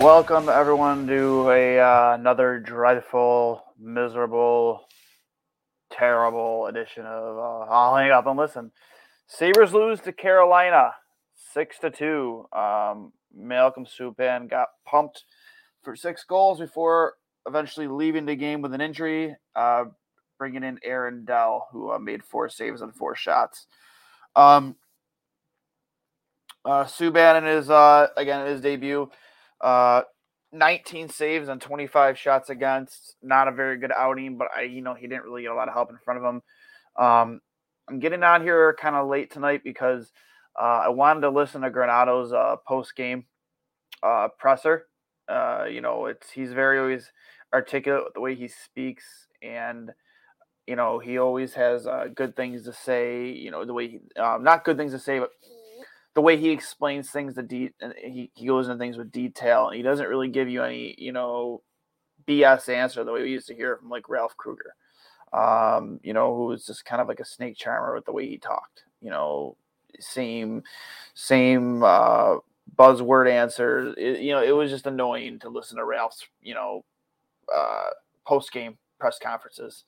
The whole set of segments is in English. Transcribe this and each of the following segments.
Welcome everyone to a uh, another dreadful, miserable, terrible edition of uh, I'll hang up and listen. Sabres lose to Carolina six to two. Um, Malcolm Subban got pumped for six goals before eventually leaving the game with an injury, uh, bringing in Aaron Dell, who uh, made four saves on four shots. Um, uh, Subban in his uh, again his debut uh, 19 saves and 25 shots against. Not a very good outing, but I, you know, he didn't really get a lot of help in front of him. Um, I'm getting on here kind of late tonight because uh, I wanted to listen to Granato's uh, post game uh, presser. Uh, you know, it's he's very always articulate with the way he speaks, and you know he always has uh, good things to say. You know, the way he, um, not good things to say, but the way he explains things the de- he, he goes into things with detail and he doesn't really give you any you know bs answer the way we used to hear from like ralph Krueger, um, you know who was just kind of like a snake charmer with the way he talked you know same same uh, buzzword answers. You know it was just annoying to listen to ralph's you know uh, post game press conferences.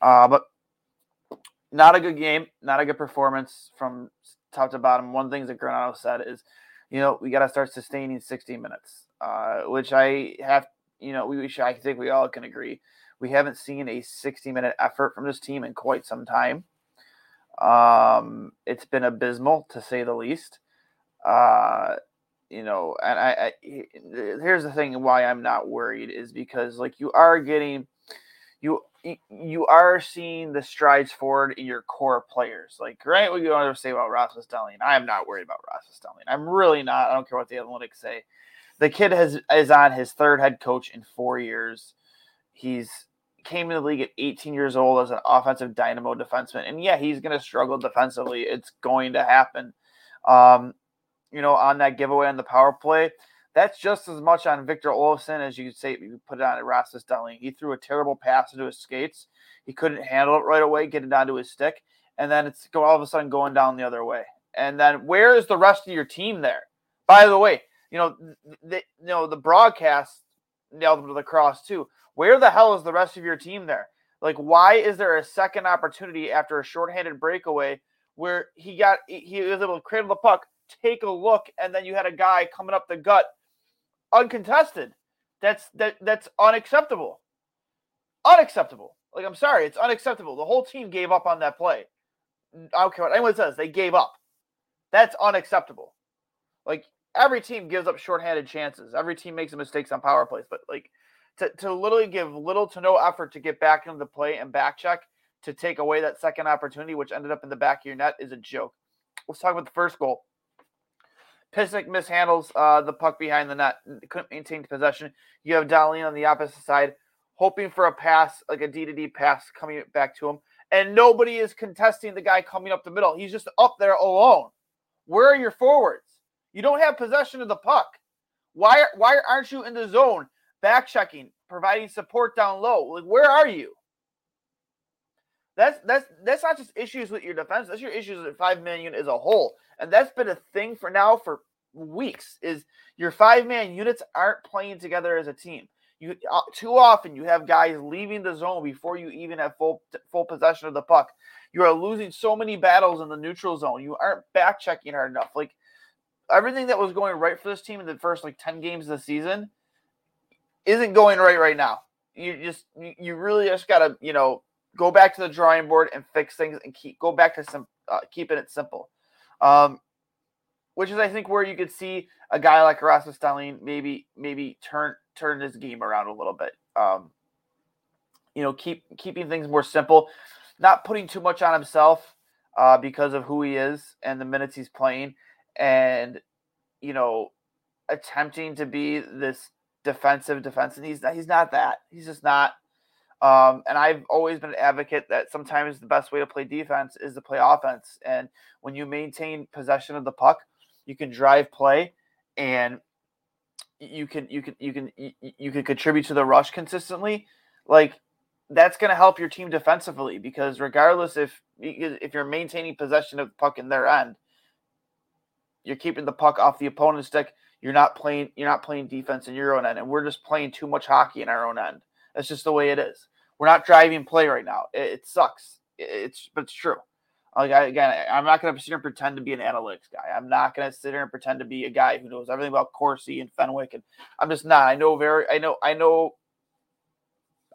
Uh, but not a good game not a good performance from top to bottom, one thing that Granato said is, you know, we got to start sustaining 60 minutes, uh, which I have, you know, we, we I think we all can agree. We haven't seen a 60 minute effort from this team in quite some time. Um, it's been abysmal to say the least. Uh, you know, and I, I here's the thing why I'm not worried is because like you are getting you you are seeing the strides forward in your core players. Like, right, what you want to say about Rasmus Dahlin. I am not worried about Rasmus Dahlin. I'm really not. I don't care what the analytics say. The kid has is on his third head coach in four years. He's came in the league at 18 years old as an offensive dynamo defenseman, and yeah, he's going to struggle defensively. It's going to happen. Um, you know, on that giveaway on the power play, that's just as much on Victor Olofsson as you could say you put it on Rasmus Dahlin. He threw a terrible pass into his skates. He couldn't handle it right away, get it onto his stick, and then it's all of a sudden going down the other way. And then where is the rest of your team there? By the way, you know the you know the broadcast nailed him to the cross too. Where the hell is the rest of your team there? Like, why is there a second opportunity after a shorthanded breakaway where he got he was able to cradle the puck, take a look, and then you had a guy coming up the gut uncontested. That's that that's unacceptable. Unacceptable. Like I'm sorry, it's unacceptable. The whole team gave up on that play. I don't care what anyone says, they gave up. That's unacceptable. Like every team gives up shorthanded chances. Every team makes mistakes on power plays, but like to, to literally give little to no effort to get back into the play and back check to take away that second opportunity, which ended up in the back of your net, is a joke. Let's talk about the first goal. Pysyk mishandles uh, the puck behind the net, couldn't maintain possession. You have Dahlin on the opposite side, hoping for a pass, like a D to D pass coming back to him, and nobody is contesting the guy coming up the middle. He's just up there alone. Where are your forwards? You don't have possession of the puck. Why why aren't you in the zone, back checking, providing support down low? Like where are you? That's that's that's not just issues with your defense. That's your issues with five man unit as a whole, and that's been a thing for now for weeks. Is your five man units aren't playing together as a team. You uh, too often you have guys leaving the zone before you even have full full possession of the puck. You are losing so many battles in the neutral zone. You aren't back checking hard enough. Like everything that was going right for this team in the first like ten games of the season, isn't going right right now. You just you really just gotta you know go back to the drawing board and fix things and keep go back to some uh, keeping it simple. Um, which is I think where you could see a guy like Rasmus Dahlin maybe maybe turn turn his game around a little bit. Um, you know, keep keeping things more simple, not putting too much on himself uh, because of who he is and the minutes he's playing, and you know, attempting to be this defensive defense, and he's not, he's not that. He's just not. Um, and I've always been an advocate that sometimes the best way to play defense is to play offense. And when you maintain possession of the puck, you can drive play, and you can you can you can you can contribute to the rush consistently. Like that's going to help your team defensively because regardless if if you're maintaining possession of the puck in their end, you're keeping the puck off the opponent's stick. You're not playing you're not playing defense in your own end, and we're just playing too much hockey in our own end. That's just the way it is. We're not driving play right now. It, it sucks. It, it's but it's true. Like I, again, I'm not going to sit here and pretend to be an analytics guy. I'm not going to sit here and pretend to be a guy who knows everything about Corsi and Fenwick, and I'm just not. I know very. I know. I know.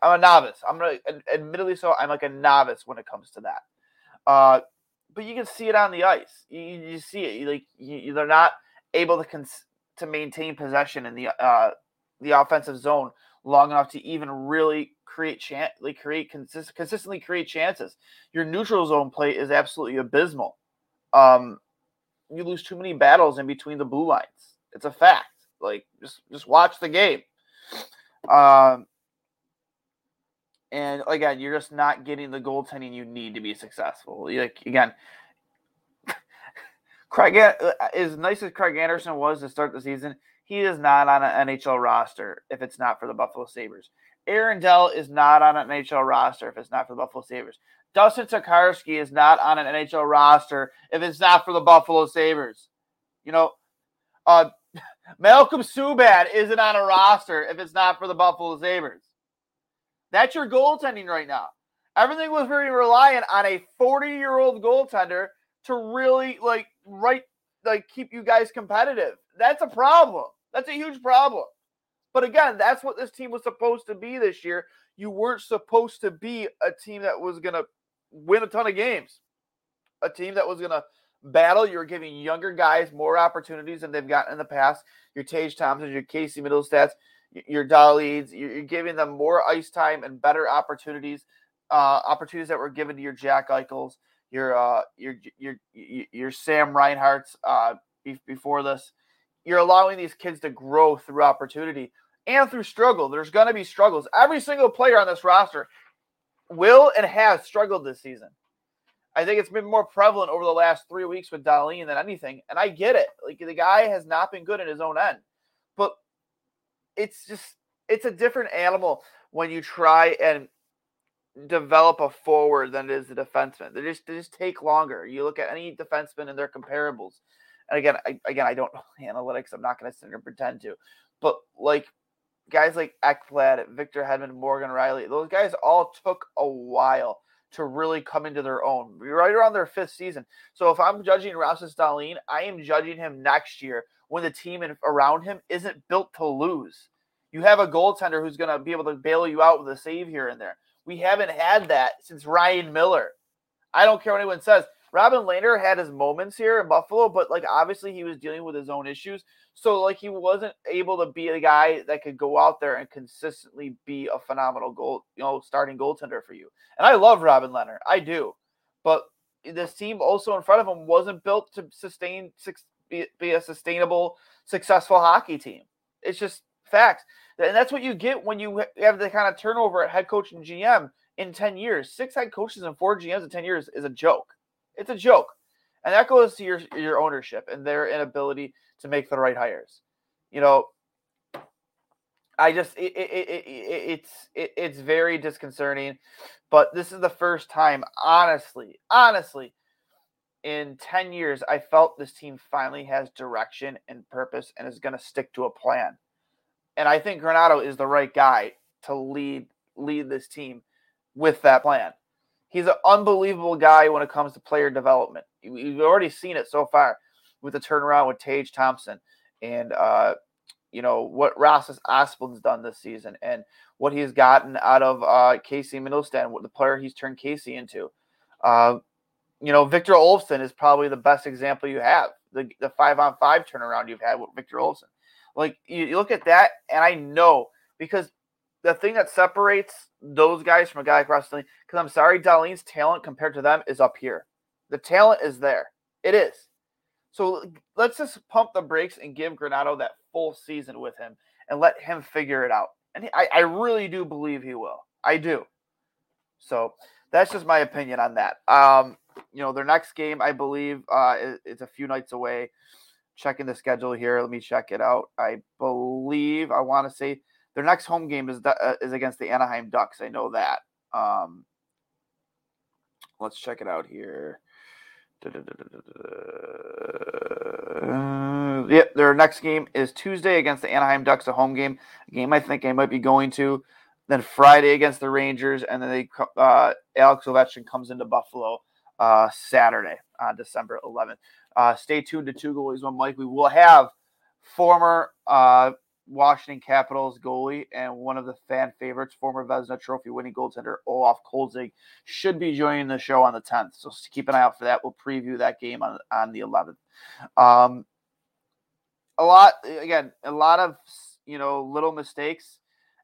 I'm a novice. I'm gonna admittedly so. I'm like a novice when it comes to that. Uh, but you can see it on the ice. You, you see it. You, like you, they're not able to cons- to maintain possession in the uh, the offensive zone long enough to even really create chance, create consist- consistently create chances. Your neutral zone play is absolutely abysmal. Um, you lose too many battles in between the blue lines. It's a fact. Like just just watch the game. Um, and again, you're just not getting the goaltending you need to be successful. Like again, Craig, uh, as nice as Craig Anderson was to start the season, he is not on an NHL roster if it's not for the Buffalo Sabres. Aaron Dell is not on an NHL roster if it's not for the Buffalo Sabres. Dustin Tokarski is not on an NHL roster if it's not for the Buffalo Sabres. You know, uh, Malcolm Subban isn't on a roster if it's not for the Buffalo Sabres. That's your goaltending right now. Everything was very reliant on a 40 year old goaltender to really like right like keep you guys competitive. That's a problem. That's a huge problem. But again, that's what this team was supposed to be this year. You weren't supposed to be a team that was going to win a ton of games, a team that was going to battle. You're giving younger guys more opportunities than they've gotten in the past. Your Tage Thompson, your Casey Mittelstadts, your Dahlins, you're giving them more ice time and better opportunities, uh, opportunities that were given to your Jack Eichels, your uh, your your your Sam Reinhart's uh, before this you're allowing these kids to grow through opportunity and through struggle. There's going to be struggles. Every single player on this roster will and has struggled this season. I think it's been more prevalent over the last three weeks with Dahlin than anything. And I get it. Like the guy has not been good in his own end. But it's just it's a different animal when you try and develop a forward than it is a defenseman. They just they just take longer. You look at any defenseman and their comparables. And again, I, again, I don't know analytics. I'm not going to sit here and pretend to, but like guys like Ekblad, Victor Hedman, Morgan Rielly, those guys all took a while to really come into their own. Right around their fifth season. So if I'm judging Rasmus Dahlin, I am judging him next year when the team around him isn't built to lose. You have a goaltender who's going to be able to bail you out with a save here and there. We haven't had that since Ryan Miller. I don't care what anyone says. Robin Lehner had his moments here in Buffalo, but like obviously he was dealing with his own issues. So like he wasn't able to be a guy that could go out there and consistently be a phenomenal goal, you know, starting goaltender for you. And I love Robin Lehner. I do. But this team also in front of him wasn't built to sustain be a sustainable, successful hockey team. It's just facts. And that's what you get when you have the kind of turnover at head coach and GM in 10 years. Six head coaches and four GMs in 10 years is a joke. It's a joke. And that goes to your your ownership and their inability to make the right hires. You know, I just it, it, it, it's it, it's very disconcerting, but this is the first time, honestly, honestly, in ten years, I felt this team finally has direction and purpose and is going to stick to a plan. And I think Granato is the right guy to lead lead this team with that plan. He's an unbelievable guy when it comes to player development. We've already seen it so far with the turnaround with Tage Thompson and uh, you know what Rasmus Asplund's done this season and what he's gotten out of uh, Casey Mittelstadt, what the player he's turned Casey into. Uh, you know, Victor Olofsson is probably the best example you have. The the five on five turnaround you've had with Victor Olofsson. Like you, you look at that, and I know because the thing that separates those guys from a guy across the league, because I'm sorry, Dahlin's talent compared to them is up here. The talent is there. It is. So let's just pump the brakes and give Granato that full season with him and let him figure it out. And I, I really do believe he will. I do. So that's just my opinion on that. Um, you know, their next game, I believe, uh, is a few nights away. Checking the schedule here. Let me check it out. I believe I want to say their next home game is uh, is against the Anaheim Ducks. I know that. Um, let's check it out here. Uh, yep, their next game is Tuesday against the Anaheim Ducks, a home game. A game I think I might be going to. Then Friday against the Rangers, and then they uh, Alex Ovechkin comes into Buffalo uh, Saturday on December 11th. Uh, stay tuned to Two Goalies One Mic. We will have former uh, Washington Capitals goalie and one of the fan favorites, former Vezina Trophy winning goaltender Olaf Kolzig, should be joining the show on the 10th. So keep an eye out for that. We'll preview that game on, on the 11th. Um, a lot, again, a lot of, you know, little mistakes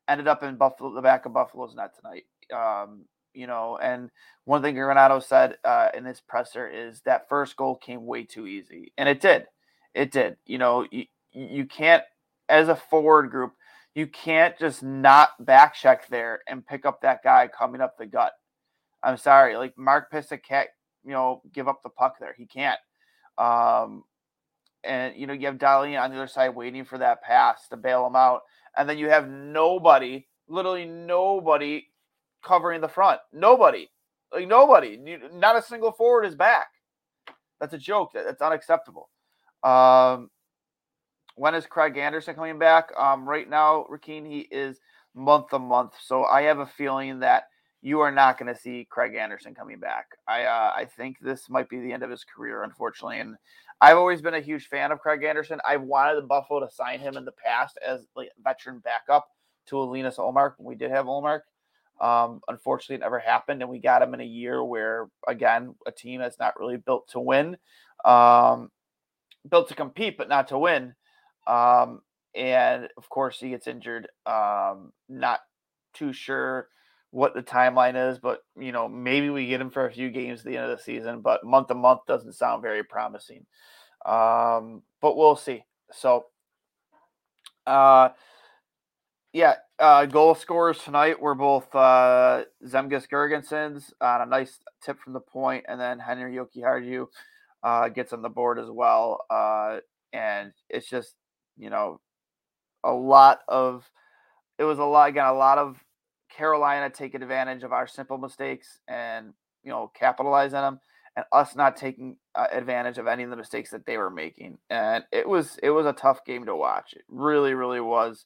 ended up in Buffalo, the back of Buffalo's net tonight. Um, you know, and one thing Granato said uh, in this presser is that first goal came way too easy, and it did. It did. You know, you, you can't as a forward group, you can't just not back check there and pick up that guy coming up the gut. I'm sorry, like Mark Pysyk can't, you know, give up the puck there. He can't. Um, and you know, you have Dahlin on the other side waiting for that pass to bail him out, and then you have nobody, literally nobody, covering the front. Nobody, like nobody, not a single forward is back. That's a joke. That's unacceptable. Um, when is Craig Anderson coming back? Um, right now, Rakeen, he is month to month. So I have a feeling that you are not going to see Craig Anderson coming back. I uh, I think this might be the end of his career, unfortunately. And I've always been a huge fan of Craig Anderson. I've wanted the Buffalo to sign him in the past as like veteran backup to Linus Ullmark when we did have Ullmark. Um, unfortunately, it never happened, and we got him in a year where, again, a team that's not really built to win, um, built to compete but not to win. Um, and of course, he gets injured. Um, not too sure what the timeline is, but you know, maybe we get him for a few games at the end of the season, but month to month doesn't sound very promising. Um, but we'll see. So, uh, yeah, uh, goal scorers tonight were both uh, Zemgus Girgensons on a nice tip from the point, and then Henry Jokiharju uh, gets on the board as well. Uh, and it's just you know, a lot of it was a lot again, a lot of Carolina taking advantage of our simple mistakes and you know capitalize on them, and us not taking uh, advantage of any of the mistakes that they were making. And it was it was a tough game to watch. It really really was.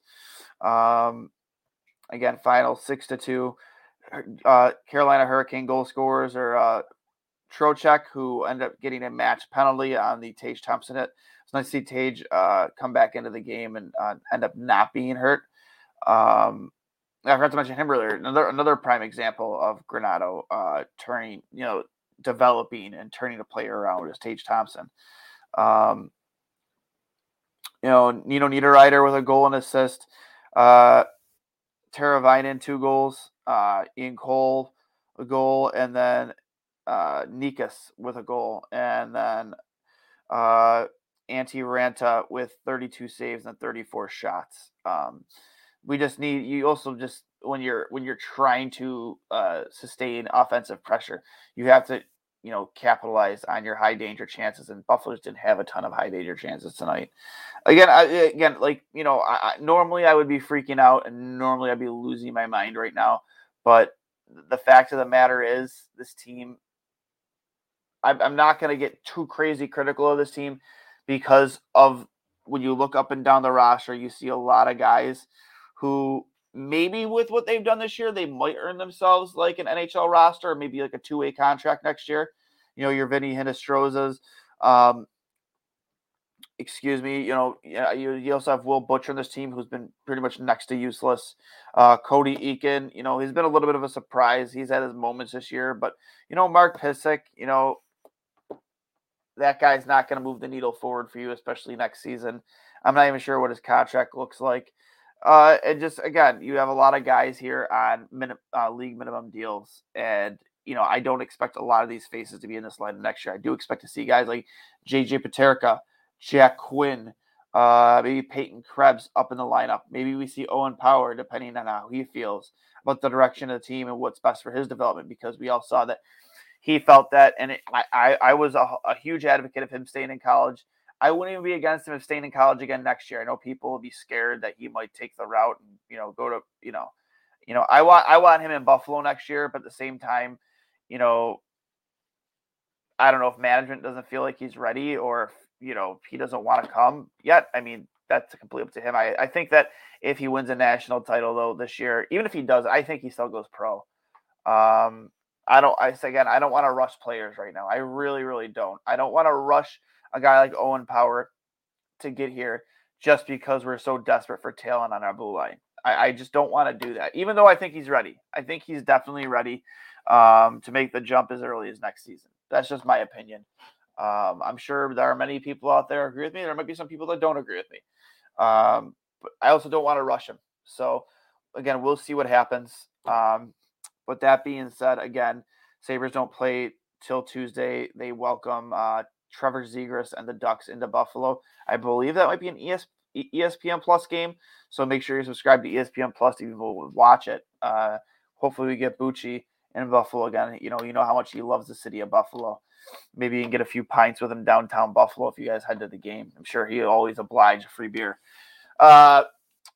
Um, again, final six to two. Uh, Carolina Hurricane goal scorers are uh, Trocheck, who ended up getting a match penalty on the Tage Thompson hit. It's nice to see Tage uh, come back into the game and uh, end up not being hurt. Um, I forgot to mention him earlier. Another another prime example of Granato uh, turning, you know, developing and turning a player around is Tage Thompson. Um, you know, Nino Niederreiter with a goal and assist. Uh, Teravainen, two goals. Uh, Ian Cole, a goal. And then uh, Necas with a goal. And then uh, Antti Raanta with 32 saves and 34 shots. Um, we just need you also just when you're when you're trying to uh, sustain offensive pressure, you have to you know capitalize on your high danger chances. And Buffalo didn't have a ton of high danger chances tonight. Again, I, again, like you know, I, I, normally I would be freaking out, and normally I'd be losing my mind right now. But the fact of the matter is, this team. I'm not going to get too crazy critical of this team because of when you look up and down the roster, you see a lot of guys who maybe with what they've done this year, they might earn themselves like an NHL roster or maybe like a two way contract next year. You know, your Vinny Hinostrozas, um, excuse me, you know, you, you also have Will Butcher in this team who's been pretty much next to useless. Uh, Cody Eakin, you know, he's been a little bit of a surprise. He's had his moments this year, but you know, Mark Pysyk, you know, that guy's not going to move the needle forward for you, especially next season. I'm not even sure what his contract looks like. Uh, and just again, you have a lot of guys here on uh, league minimum deals, and you know I don't expect a lot of these faces to be in this line next year. I do expect to see guys like JJ Peterka, Jack Quinn, uh, maybe Peyton Krebs up in the lineup. Maybe we see Owen Power, depending on how he feels about the direction of the team and what's best for his development. Because we all saw that he felt that, and it, I, I, was a, a huge advocate of him staying in college I wouldn't even be against him if staying in college again next year. I know people will be scared that he might take the route and you know go to you know, you know I want I want him in Buffalo next year, but at the same time, you know, I don't know if management doesn't feel like he's ready or if you know he doesn't want to come yet. I mean that's completely up to him. I, I think that if he wins a national title though this year, even if he does, I think he still goes pro. Um, I don't. I say again, I don't want to rush players right now. I really, really don't. I don't want to rush a guy like Owen Power to get here just because we're so desperate for talent on our blue line. I, I just don't want to do that, even though I think he's ready. I think he's definitely ready um, to make the jump as early as next season. That's just my opinion. Um, I'm sure there are many people out there agree with me. There might be some people that don't agree with me. Um, but I also don't want to rush him. So again, we'll see what happens. Um, but that being said, again, Sabres don't play till Tuesday. They welcome uh, Trevor Zegras and the Ducks into Buffalo. I believe that might be an ES, ESPN Plus game. So make sure you subscribe to ESPN Plus to even watch it. Uh, hopefully we get Bucci in Buffalo again. You know, you know how much he loves the city of Buffalo. Maybe you can get a few pints with him downtown Buffalo if you guys head to the game. I'm sure he always oblige a free beer. Uh,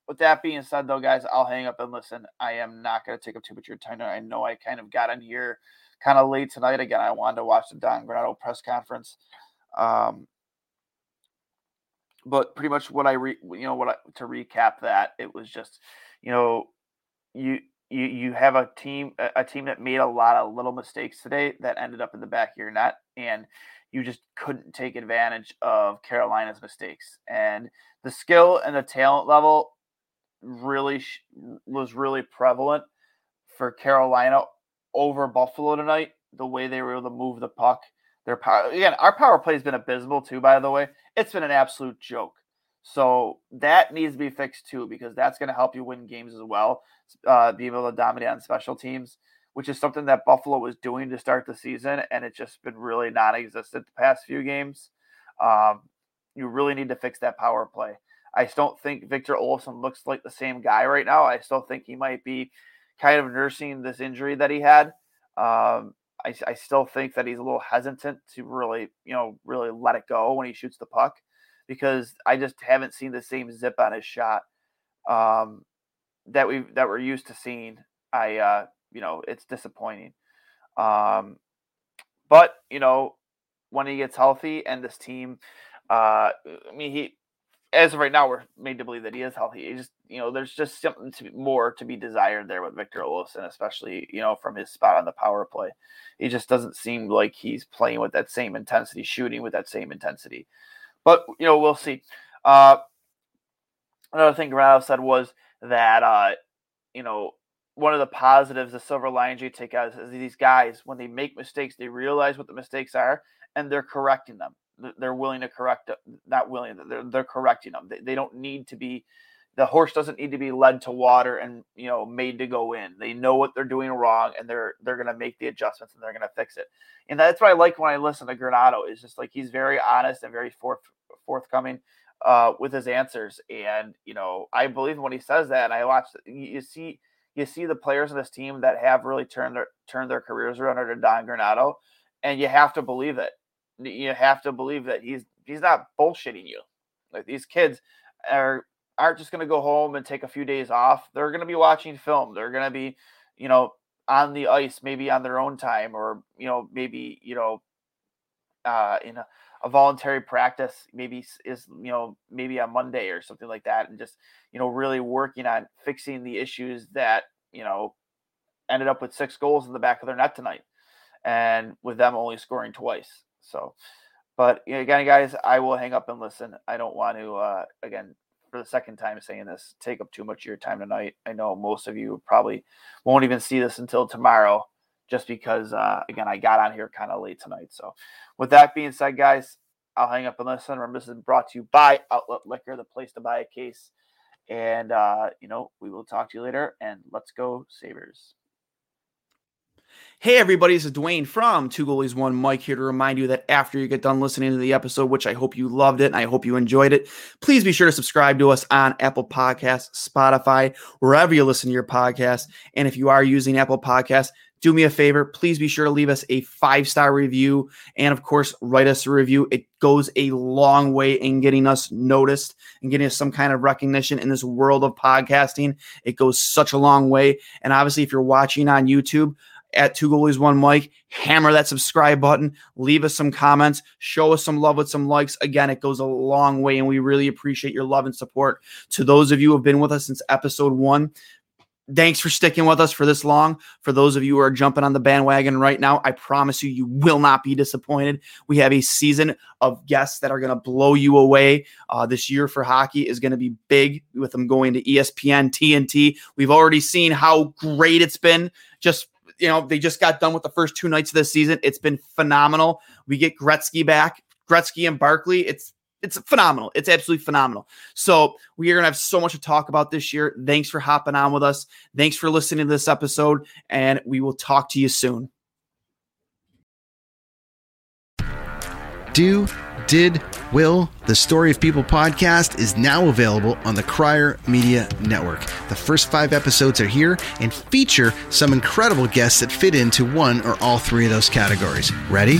with that being said, though, guys, I'll hang up and listen. I am not going to take up too much of your time. I know I kind of got in here kind of late tonight. Again, I wanted to watch the Don Granato press conference. Um, but pretty much what I re, you know what I, to recap that it was just you know you you you have a team a team that made a lot of little mistakes today that ended up in the back of your net and you just couldn't take advantage of Carolina's mistakes and the skill and the talent level really sh- was really prevalent for Carolina over Buffalo tonight the way they were able to move the puck their power again, our power play has been abysmal too, by the way. It's been an absolute joke. So that needs to be fixed too, because that's going to help you win games as well. Uh, being able to dominate on special teams, which is something that Buffalo was doing to start the season, and it's just been really non-existent the past few games. Um, you really need to fix that power play. I don't think Victor Olofsson looks like the same guy right now. I still think he might be kind of nursing this injury that he had. Um, I, I still think that he's a little hesitant to really, you know, really let it go when he shoots the puck because I just haven't seen the same zip on his shot um, that we that we're used to seeing. I, uh, you know, it's disappointing. Um, but you know, when he gets healthy and this team, uh, I mean, he as of right now, we're made to believe that he is healthy. He just, you know, there's just something to more to be desired there with Victor Olofsson, especially, you know, from his spot on the power play. He just doesn't seem like he's playing with that same intensity, shooting with that same intensity. But, you know, we'll see. Uh, another thing Granato said was that, uh, you know, one of the positives, the silver linings you take out is these guys, when they make mistakes, they realize what the mistakes are and they're correcting them. They're willing to correct not willing they're, they're correcting them they, they don't need to be the horse doesn't need to be led to water and you know made to go in. They know what they're doing wrong and they're they're going to make the adjustments and they're going to fix it. And that's what i like when i listen to Granato is just like he's very honest and very forth, forthcoming uh, with his answers. And you know i believe when he says that and i watch you see you see the players in this team that have really turned their turned their careers around under don granato and you have to believe it you have to believe that he's he's not bullshitting you. Like these kids are aren't just going to go home and take a few days off. They're going to be watching film. They're going to be, you know, on the ice maybe on their own time or you know maybe you know uh, in a, a voluntary practice maybe is you know maybe on Monday or something like that and just you know really working on fixing the issues that you know ended up with six goals in the back of their net tonight and with them only scoring twice. So But again, guys, I will hang up and listen. I don't want to, uh, again, for the second time saying this, take up too much of your time tonight. I know most of you probably won't even see this until tomorrow, just because, uh, again, I got on here kind of late tonight. So, with that being said, guys, I'll hang up and listen. Remember, this is brought to you by Outlet Liquor, the place to buy a case. And, uh, you know, we will talk to you later. And let's go, Sabres. Hey, everybody, this is Duane from Two Goalies One Mic here to remind you that after you get done listening to the episode, which I hope you loved it and I hope you enjoyed it, please be sure to subscribe to us on Apple Podcasts, Spotify, wherever you listen to your podcast. And if you are using Apple Podcasts, do me a favor, please be sure to leave us a five star review and, of course, write us a review. It goes a long way in getting us noticed and getting us some kind of recognition in this world of podcasting. It goes such a long way. And obviously, if you're watching on YouTube, at Two Goalies One Mic. Hammer that subscribe button. Leave us some comments. Show us some love with some likes. Again, it goes a long way, and we really appreciate your love and support. To those of you who have been with us since episode one, thanks for sticking with us for this long. For those of you who are jumping on the bandwagon right now, I promise you, you will not be disappointed. We have a season of guests that are going to blow you away. Uh, this year for hockey is going to be big with them going to ESPN, TNT. We've already seen how great it's been just you know, they just got done with the first two nights of the season. It's been phenomenal. We get Gretzky back, Gretzky and Barkley. It's it's phenomenal. It's absolutely phenomenal. So we are gonna have so much to talk about this year. Thanks for hopping on with us. Thanks for listening to this episode, and we will talk to you soon. Do did, will, the Story of People podcast is now available on the Crier Media Network. The first five episodes are here and feature some incredible guests that fit into one or all three of those categories. Ready?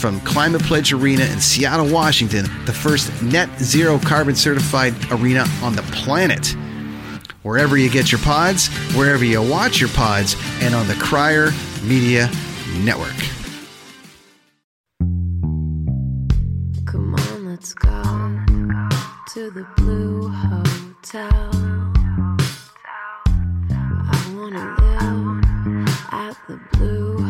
from Climate Pledge Arena in Seattle, Washington, the first net zero carbon certified arena on the planet. Wherever you get your pods, wherever you watch your pods, and on the Crier Media Network. Let's go to the Blue Hotel. I wanna live at the Blue